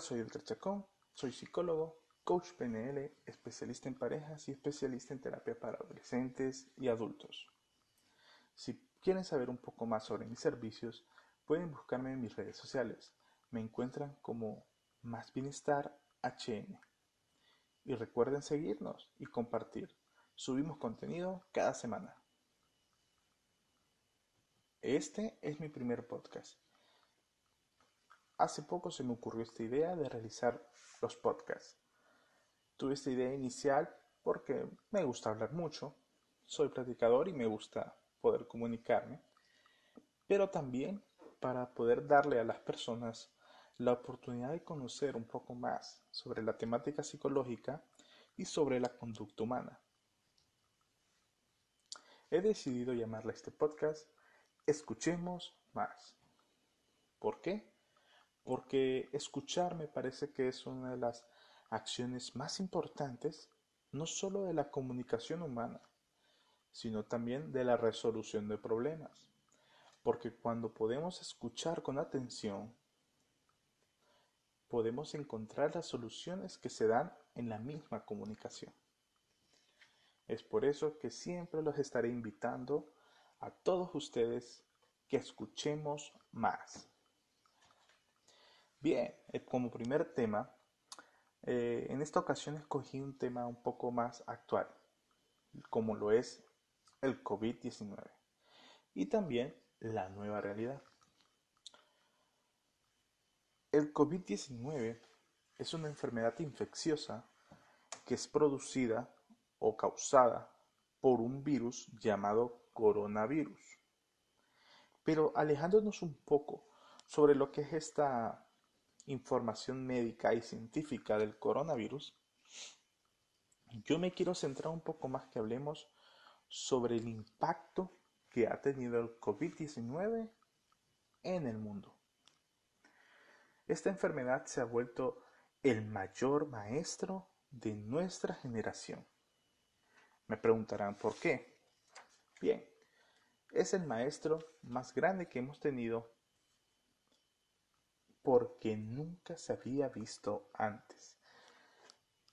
Soy Edgar Chacón, soy psicólogo, coach PNL, especialista en parejas y especialista en terapia para adolescentes y adultos. Si quieren saber un poco más sobre mis servicios, pueden buscarme en mis redes sociales. Me encuentran como Más Bienestar HN. Y recuerden seguirnos y compartir. Subimos contenido cada semana. Este es mi primer podcast. Hace poco se me ocurrió esta idea de realizar los podcasts. Tuve esta idea inicial porque me gusta hablar mucho, soy practicador y me gusta poder comunicarme, pero también para poder darle a las personas la oportunidad de conocer un poco más sobre la temática psicológica y sobre la conducta humana. He decidido llamarle a este podcast Escuchemos más. ¿Por qué? Porque escuchar me parece que es una de las acciones más importantes, no solo de la comunicación humana, sino también de la resolución de problemas. Porque cuando podemos escuchar con atención, podemos encontrar las soluciones que se dan en la misma comunicación. Es por eso que siempre los estaré invitando a todos ustedes que escuchemos más. Bien, eh, como primer tema, eh, en esta ocasión escogí un tema un poco más actual, como lo es el COVID-19 y también la nueva realidad. El COVID-19 es una enfermedad infecciosa que es producida o causada por un virus llamado coronavirus. Pero alejándonos un poco sobre lo que es esta información médica y científica del coronavirus, yo me quiero centrar un poco más que hablemos sobre el impacto que ha tenido el COVID-19 en el mundo. Esta enfermedad se ha vuelto el mayor maestro de nuestra generación. Me preguntarán por qué. Bien, es el maestro más grande que hemos tenido porque nunca se había visto antes.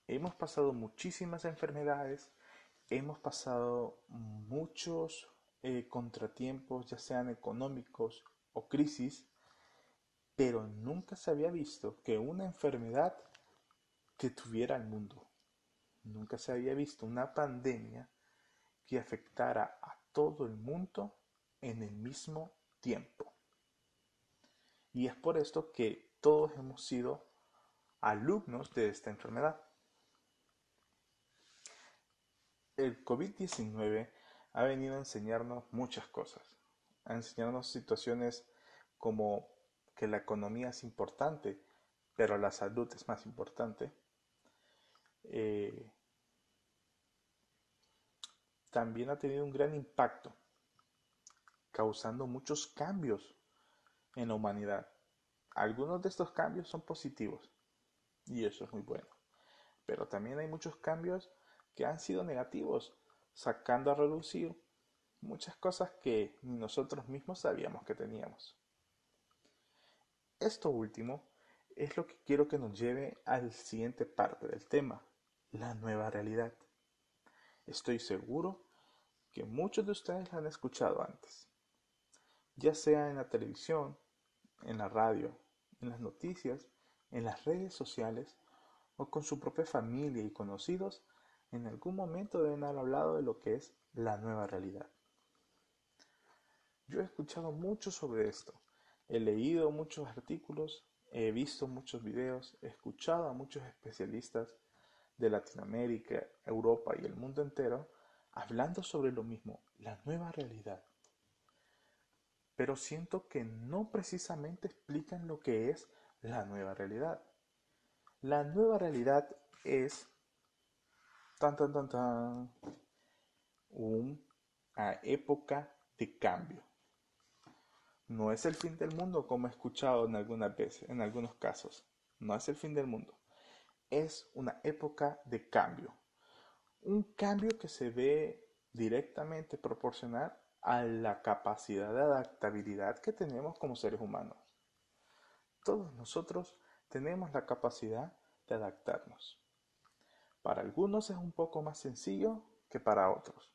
Hemos pasado muchísimas enfermedades, hemos pasado muchos eh, contratiempos, ya sean económicos o crisis, pero nunca se había visto que una enfermedad que tuviera al mundo. Nunca se había visto una pandemia que afectara a todo el mundo en el mismo tiempo. Y es por esto que todos hemos sido alumnos de esta enfermedad. El COVID-19 ha venido a enseñarnos muchas cosas, a enseñarnos situaciones como que la economía es importante, pero la salud es más importante. Eh, también ha tenido un gran impacto, causando muchos cambios en la humanidad. Algunos de estos cambios son positivos y eso es muy bueno. Pero también hay muchos cambios que han sido negativos, sacando a reducir muchas cosas que ni nosotros mismos sabíamos que teníamos. Esto último es lo que quiero que nos lleve al siguiente parte del tema, la nueva realidad. Estoy seguro que muchos de ustedes la han escuchado antes, ya sea en la televisión, en la radio, en las noticias, en las redes sociales o con su propia familia y conocidos, en algún momento deben haber hablado de lo que es la nueva realidad. Yo he escuchado mucho sobre esto, he leído muchos artículos, he visto muchos videos, he escuchado a muchos especialistas de Latinoamérica, Europa y el mundo entero hablando sobre lo mismo, la nueva realidad. Pero siento que no precisamente explican lo que es la nueva realidad. La nueva realidad es tan tan tan tan una época de cambio. No es el fin del mundo como he escuchado en algunas veces, en algunos casos. No es el fin del mundo. Es una época de cambio un cambio que se ve directamente proporcional a la capacidad de adaptabilidad que tenemos como seres humanos. Todos nosotros tenemos la capacidad de adaptarnos. Para algunos es un poco más sencillo que para otros,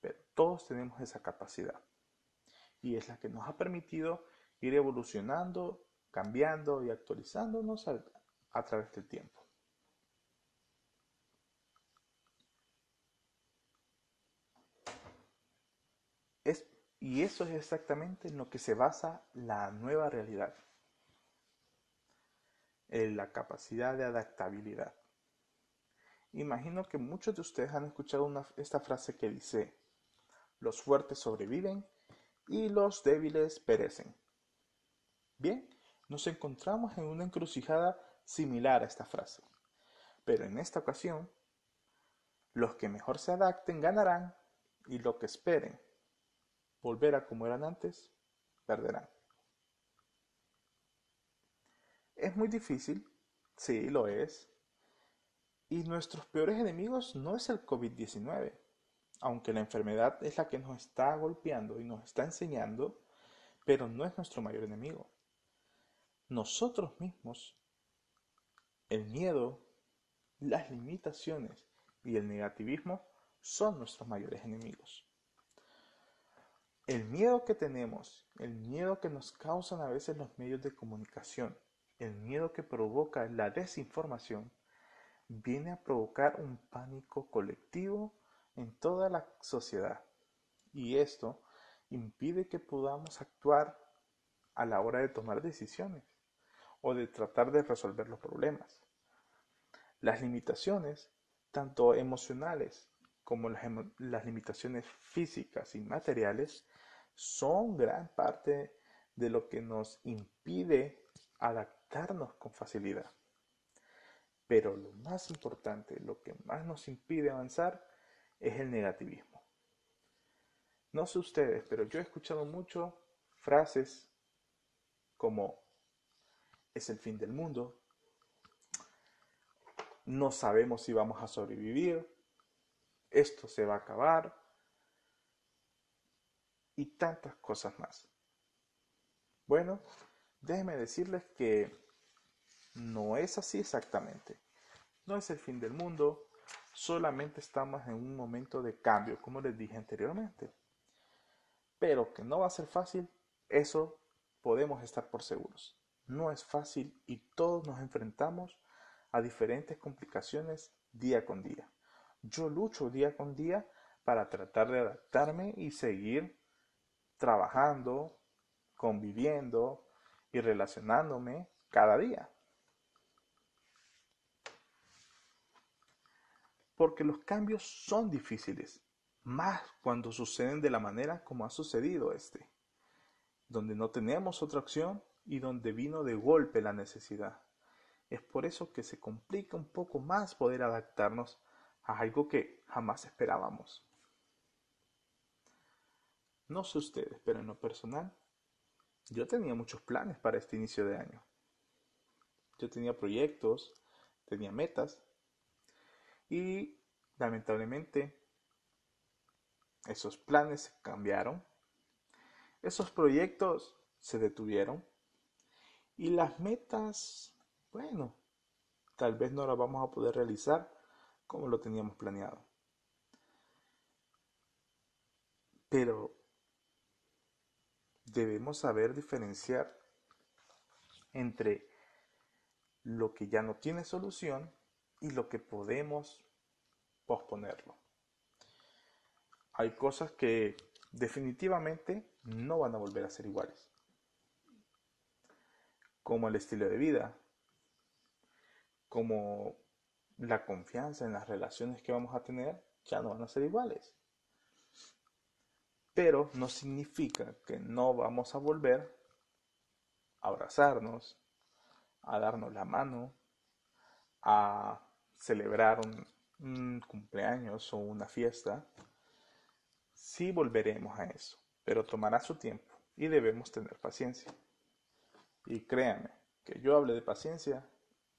pero todos tenemos esa capacidad. Y es la que nos ha permitido ir evolucionando, cambiando y actualizándonos a, través del tiempo. Y eso es exactamente en lo que se basa la nueva realidad en la capacidad de adaptabilidad. Imagino que muchos de ustedes han escuchado esta frase que dice, los fuertes sobreviven y los débiles perecen. Bien, nos encontramos en una encrucijada similar a esta frase, pero en esta ocasión, los que mejor se adapten ganarán y los que esperen volver a como eran antes, perderán. Es muy difícil, sí lo es. Y nuestros peores enemigos no es el COVID-19, aunque la enfermedad es la que nos está golpeando y nos está enseñando, pero no es nuestro mayor enemigo. Nosotros mismos, el miedo, las limitaciones y el negativismo son nuestros mayores enemigos. El miedo que tenemos, el miedo que nos causan a veces los medios de comunicación, el miedo que provoca la desinformación viene a provocar un pánico colectivo en toda la sociedad. Y esto impide que podamos actuar a la hora de tomar decisiones o de tratar de resolver los problemas. Las limitaciones, tanto emocionales como las, limitaciones físicas y materiales, son gran parte de lo que nos impide adaptarnos con facilidad. Pero lo más importante, lo que más nos impide avanzar, es el negativismo. No sé ustedes, pero yo he escuchado mucho frases como es el fin del mundo, no sabemos si vamos a sobrevivir, esto se va a acabar y tantas cosas más. Bueno, Déjenme decirles que no es así exactamente. No es el fin del mundo, solamente estamos en un momento de cambio, como les dije anteriormente. Pero que no va a ser fácil, eso podemos estar por seguros. No es fácil y todos nos enfrentamos a diferentes complicaciones día con día. Yo lucho día con día para tratar de adaptarme y seguir trabajando, conviviendo, y relacionándome cada día. Porque los cambios son difíciles, más cuando suceden de la manera como ha sucedido este, donde no tenemos otra opción y donde vino de golpe la necesidad. Es por eso que se complica un poco más poder adaptarnos a algo que jamás esperábamos. No sé ustedes, pero en lo personal yo tenía muchos planes para este inicio de año. Yo tenía proyectos, tenía metas y lamentablemente esos planes cambiaron, esos proyectos se detuvieron y las metas, bueno, tal vez no las vamos a poder realizar como lo teníamos planeado. Pero debemos saber diferenciar entre lo que ya no tiene solución y lo que podemos posponerlo. Hay cosas que definitivamente no van a volver a ser iguales, como el estilo de vida, como la confianza en las relaciones que vamos a tener, ya no van a ser iguales pero no significa que no vamos a volver a abrazarnos, a darnos la mano, a celebrar un, cumpleaños o una fiesta. Sí volveremos a eso, pero tomará su tiempo y debemos tener paciencia. Y créanme, que yo hable de paciencia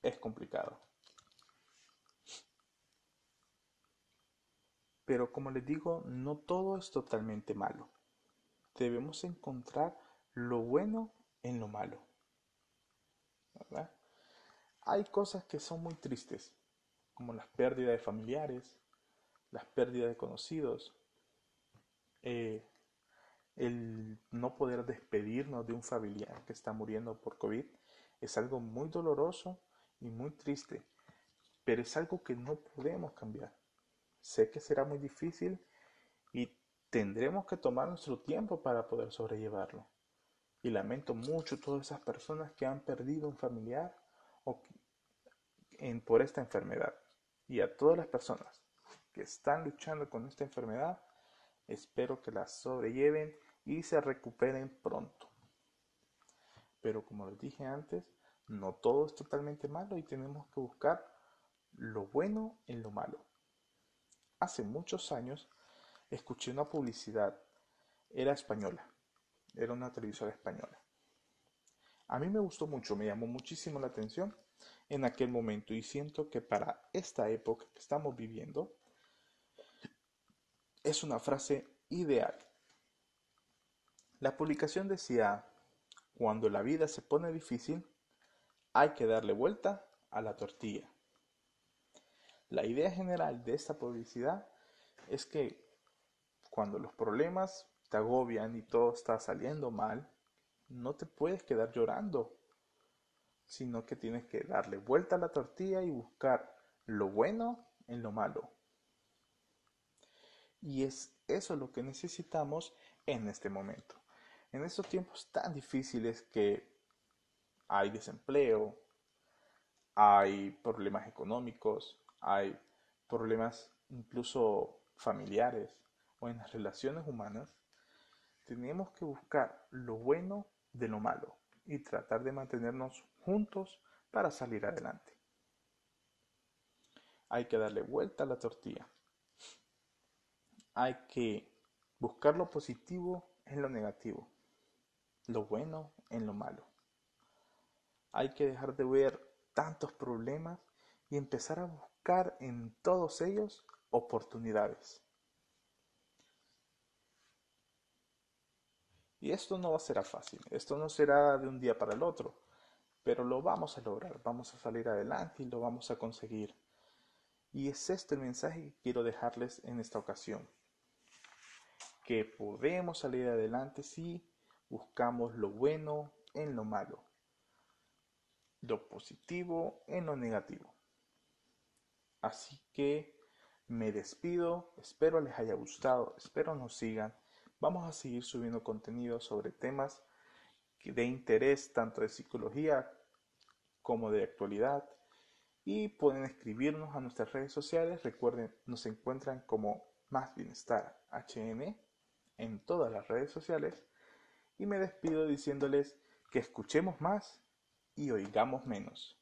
es complicado. Pero como les digo, no todo es totalmente malo. Debemos encontrar lo bueno en lo malo. hay cosas que son muy tristes, como las pérdidas de familiares, las pérdidas de conocidos, eh, el no poder despedirnos de un familiar que está muriendo por COVID es algo muy doloroso y muy triste, pero es algo que no podemos cambiar. Sé que será muy difícil y tendremos que tomar nuestro tiempo para poder sobrellevarlo. Y lamento mucho todas esas personas que han perdido un familiar o por esta enfermedad. Y a todas las personas que están luchando con esta enfermedad, espero que la sobrelleven y se recuperen pronto. Pero como les dije antes, no todo es totalmente malo y tenemos que buscar lo bueno en lo malo. Hace muchos años escuché una publicidad, era española, era una televisora española. A mí me gustó mucho, me llamó muchísimo la atención en aquel momento y siento que para esta época que estamos viviendo es una frase ideal. La publicación decía, cuando la vida se pone difícil, hay que darle vuelta a la tortilla. La idea general de esta publicidad es que cuando los problemas te agobian y todo está saliendo mal, no te puedes quedar llorando, sino que tienes que darle vuelta a la tortilla y buscar lo bueno en lo malo. Y es eso lo que necesitamos en este momento. En estos tiempos tan difíciles que hay desempleo, hay problemas económicos, hay problemas incluso familiares o en las relaciones humanas, tenemos que buscar lo bueno de lo malo y tratar de mantenernos juntos para salir adelante. Hay que darle vuelta a la tortilla. Hay que buscar lo positivo en lo negativo, lo bueno en lo malo. Hay que dejar de ver tantos problemas y empezar a buscar en todos ellos oportunidades. Y esto no va a ser fácil, esto no será de un día para el otro, pero lo vamos a lograr, vamos a salir adelante y lo vamos a conseguir. Y es este el mensaje que quiero dejarles en esta ocasión, que podemos salir adelante si buscamos lo bueno en lo malo, lo positivo en lo negativo. Así que me despido, espero les haya gustado, espero nos sigan. Vamos a seguir subiendo contenido sobre temas de interés tanto de psicología como de actualidad. Y pueden escribirnos a nuestras redes sociales. Recuerden, nos encuentran como Más Bienestar HN en todas las redes sociales. Y me despido diciéndoles que escuchemos más y oigamos menos.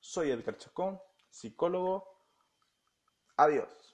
Soy Edgar Chacón, psicólogo. Adiós.